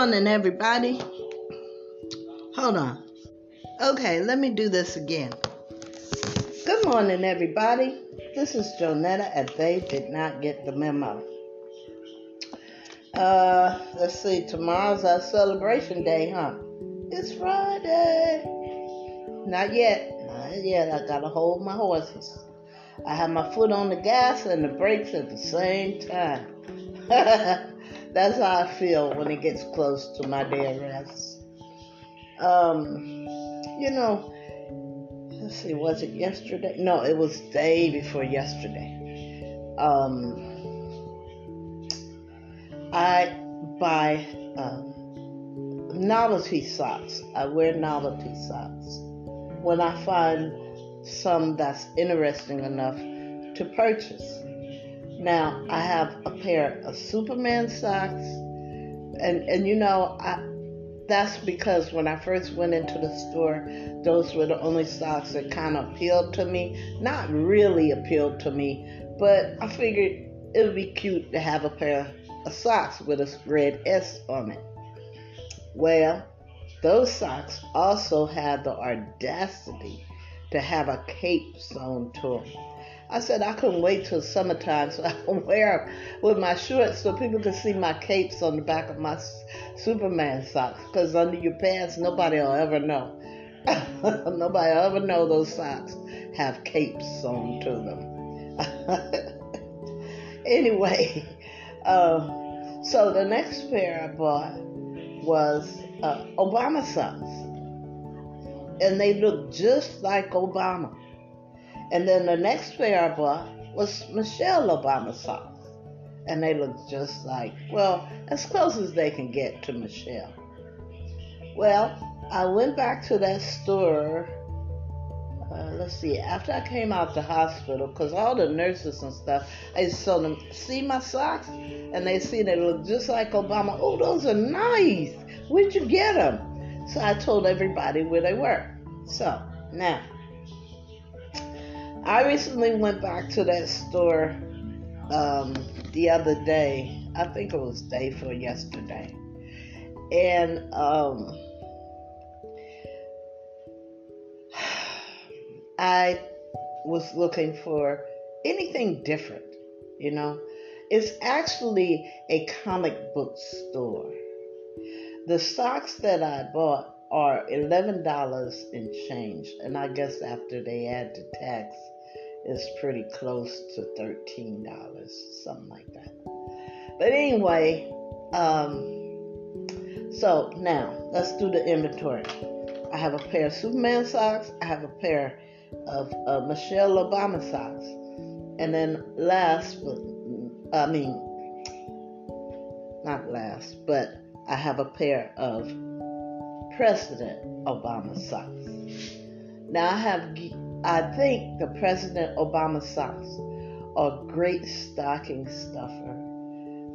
morning, everybody. Hold on. Okay, let me do this again. Good morning, everybody. This is Jonetta, and they did not get the memo. Uh, let's see. Tomorrow's our celebration day, huh? It's Friday. Not yet. Not yet. I gotta hold my horses. I have my foot on the gas and the brakes at the same time. That's how I feel when it gets close to my day of rest. Um, you know, let's see, was it yesterday? No, it was day before yesterday. Um, I buy um, novelty socks. I wear novelty socks when I find some that's interesting enough to purchase. Now I have a pair of Superman socks, and and you know I, that's because when I first went into the store, those were the only socks that kind of appealed to me. Not really appealed to me, but I figured it would be cute to have a pair of socks with a red S on it. Well, those socks also had the audacity to have a cape sewn to them. I said I couldn't wait till summertime so I can wear them with my shorts so people can see my capes on the back of my Superman socks. Because under your pants, nobody will ever know. nobody will ever know those socks have capes sewn to them. anyway, uh, so the next pair I bought was uh, Obama socks. And they look just like Obama. And then the next pair I bought was Michelle Obama socks. And they looked just like, well, as close as they can get to Michelle. Well, I went back to that store. Uh, let's see, after I came out the hospital, because all the nurses and stuff, I saw them see my socks, and they see they look just like Obama. Oh, those are nice. Where'd you get them? So I told everybody where they were. So now, I recently went back to that store um, the other day. I think it was day for yesterday. And um, I was looking for anything different, you know. It's actually a comic book store. The socks that I bought are $11 in change, and I guess after they add the tax, it's pretty close to $13, something like that. But anyway, um, so now let's do the inventory. I have a pair of Superman socks, I have a pair of uh, Michelle Obama socks, and then last, but I mean, not last, but I have a pair of President Obama socks. Now I have I think the President Obama socks are great stocking stuffer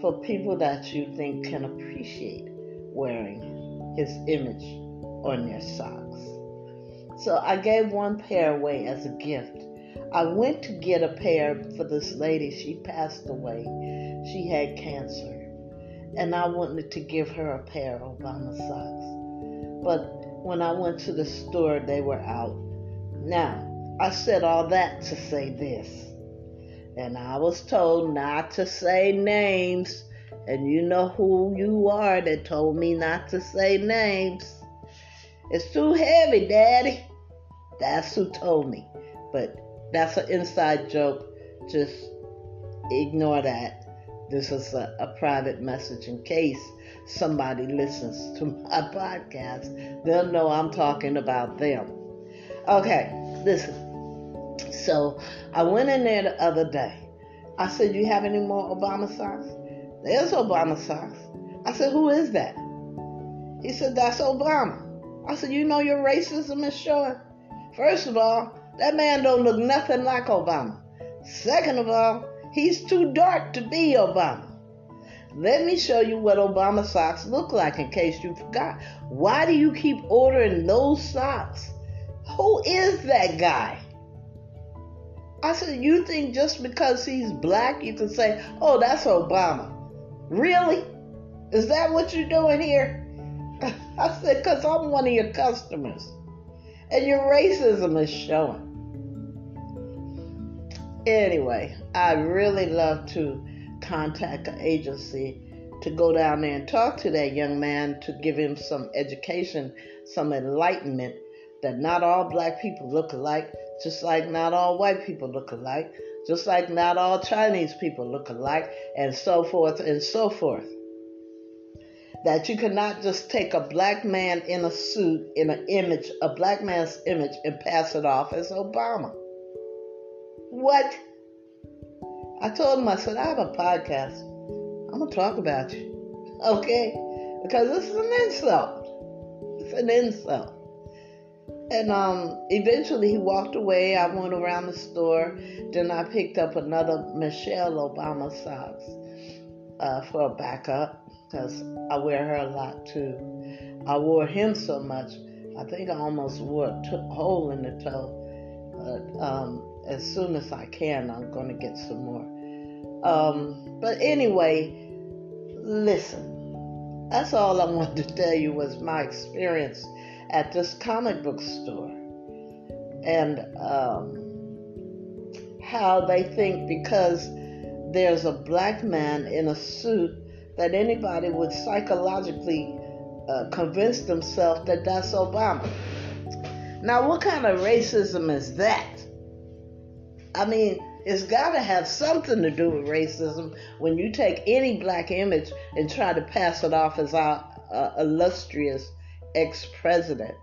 for people that you think can appreciate wearing his image on their socks. So I gave one pair away as a gift. I went to get a pair for this lady. She passed away. She had cancer. And I wanted to give her a pair of Obama socks. But when I went to the store, they were out. Now, I said all that to say this. And I was told not to say names. And you know who you are that told me not to say names. It's too heavy, Daddy. That's who told me. But that's an inside joke. Just ignore that. This is a, a private message in case somebody listens to my podcast. They'll know I'm talking about them. Okay, listen. So I went in there the other day. I said, You have any more Obama socks? There's Obama socks. I said, Who is that? He said, That's Obama. I said, You know your racism is showing. First of all, that man don't look nothing like Obama. Second of all, he's too dark to be Obama. Let me show you what Obama socks look like in case you forgot. Why do you keep ordering those socks? Who is that guy? I said, You think just because he's black, you can say, Oh, that's Obama? Really? Is that what you're doing here? I said, because I'm one of your customers. And your racism is showing. Anyway, I'd really love to contact an agency to go down there and talk to that young man to give him some education, some enlightenment that not all black people look alike, just like not all white people look alike, just like not all Chinese people look alike, and so forth and so forth. That you cannot just take a black man in a suit, in an image, a black man's image, and pass it off as Obama. What? I told him, I said, I have a podcast. I'm going to talk about you. Okay? Because this is an insult. It's an insult. And um, eventually he walked away. I went around the store. Then I picked up another Michelle Obama socks uh, for a backup because I wear her a lot too. I wore him so much, I think I almost wore a t- hole in the toe. But um, as soon as I can, I'm going to get some more. Um, but anyway, listen. That's all I wanted to tell you was my experience at this comic book store and um, how they think because there's a black man in a suit that anybody would psychologically uh, convince themselves that that's Obama. Now, what kind of racism is that? I mean, it's got to have something to do with racism when you take any black image and try to pass it off as our uh, illustrious ex president,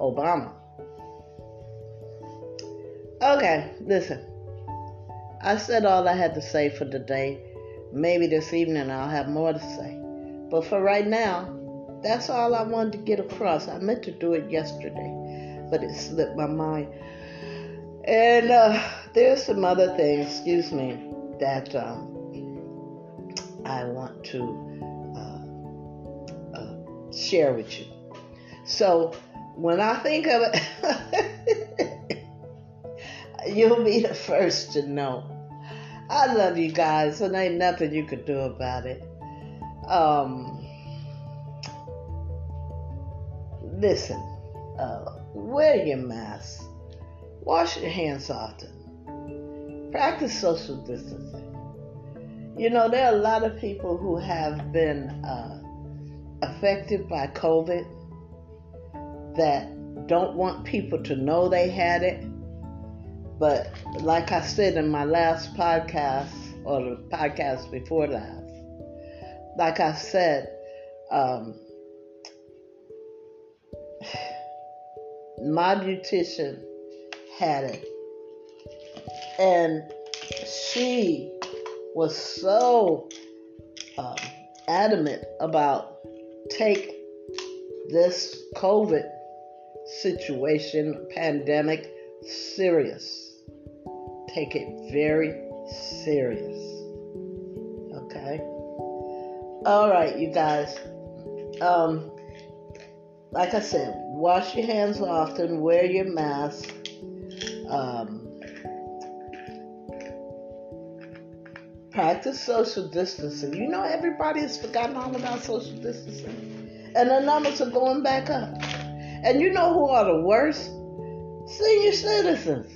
Obama. Okay, listen. I said all I had to say for today. Maybe this evening I'll have more to say. But for right now, that's all I wanted to get across. I meant to do it yesterday, but it slipped my mind. And uh, there's some other things, excuse me, that um, I want to uh, uh, share with you. So when I think of it, you'll be the first to know. I love you guys, and ain't nothing you could do about it. Um, listen, uh, wear your mask, wash your hands often, practice social distancing. You know, there are a lot of people who have been uh, affected by COVID that don't want people to know they had it. But like I said in my last podcast, or the podcast before last, like I said, um, my beautician had it. And she was so um, adamant about take this COVID situation, pandemic, serious. Take it very serious. Okay? All right, you guys. Um, like I said, wash your hands often, wear your mask. Um, practice social distancing. You know, everybody has forgotten all about social distancing. And the numbers are going back up. And you know who are the worst? Senior citizens.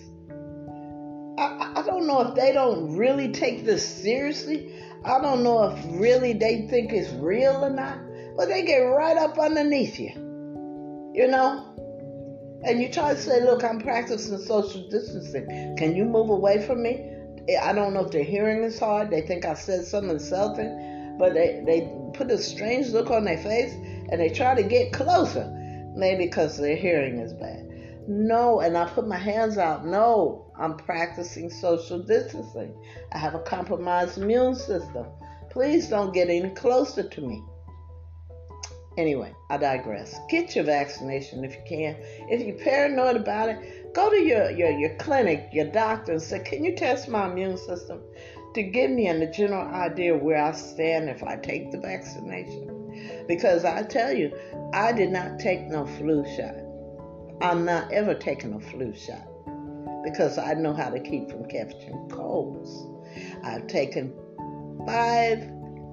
I, I don't know if they don't really take this seriously. I don't know if really they think it's real or not. But they get right up underneath you. You know? And you try to say, look, I'm practicing social distancing. Can you move away from me? I don't know if their hearing is hard. They think I said something insulting, but they, they put a strange look on their face and they try to get closer. Maybe because their hearing is bad. No, and I put my hands out. No, I'm practicing social distancing. I have a compromised immune system. Please don't get any closer to me. Anyway, I digress. Get your vaccination if you can. If you're paranoid about it, go to your, your, your clinic, your doctor, and say, Can you test my immune system to give me a general idea where I stand if I take the vaccination? Because I tell you, I did not take no flu shot. I'm not ever taking a flu shot because I know how to keep from catching colds. I've taken five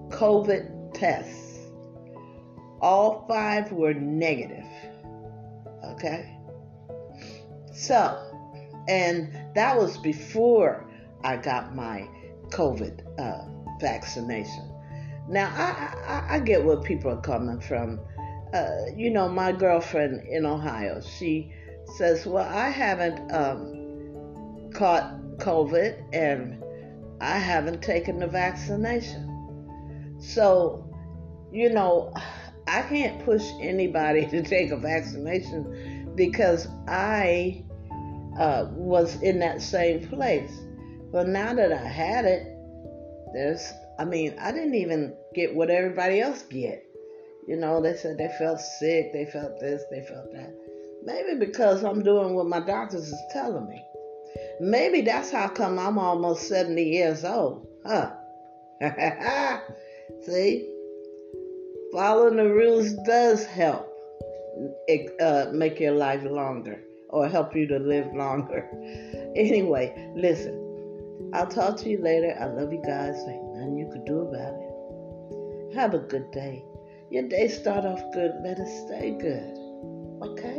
COVID tests All five were negative. Okay? So, and that was before I got my COVID uh, vaccination. Now, I, I, I, get where people are coming from. Uh, you know, my girlfriend in Ohio, she says, Well, I haven't um, caught COVID and I haven't taken the vaccination. So, you know, I can't push anybody to take a vaccination because I uh, was in that same place. But now that I had it, there's, I mean, I didn't even get what everybody else get. You know, they said they felt sick, they felt this, they felt that. Maybe because I'm doing what my doctors is telling me. Maybe that's how come I'm almost 70 years old. Huh? See? Following the rules does help uh, make your life longer or help you to live longer. Anyway, listen. I'll talk to you later. I love you guys. Ain't nothing you can do about it. Have a good day. Your day start off good. Let it stay good. Okay?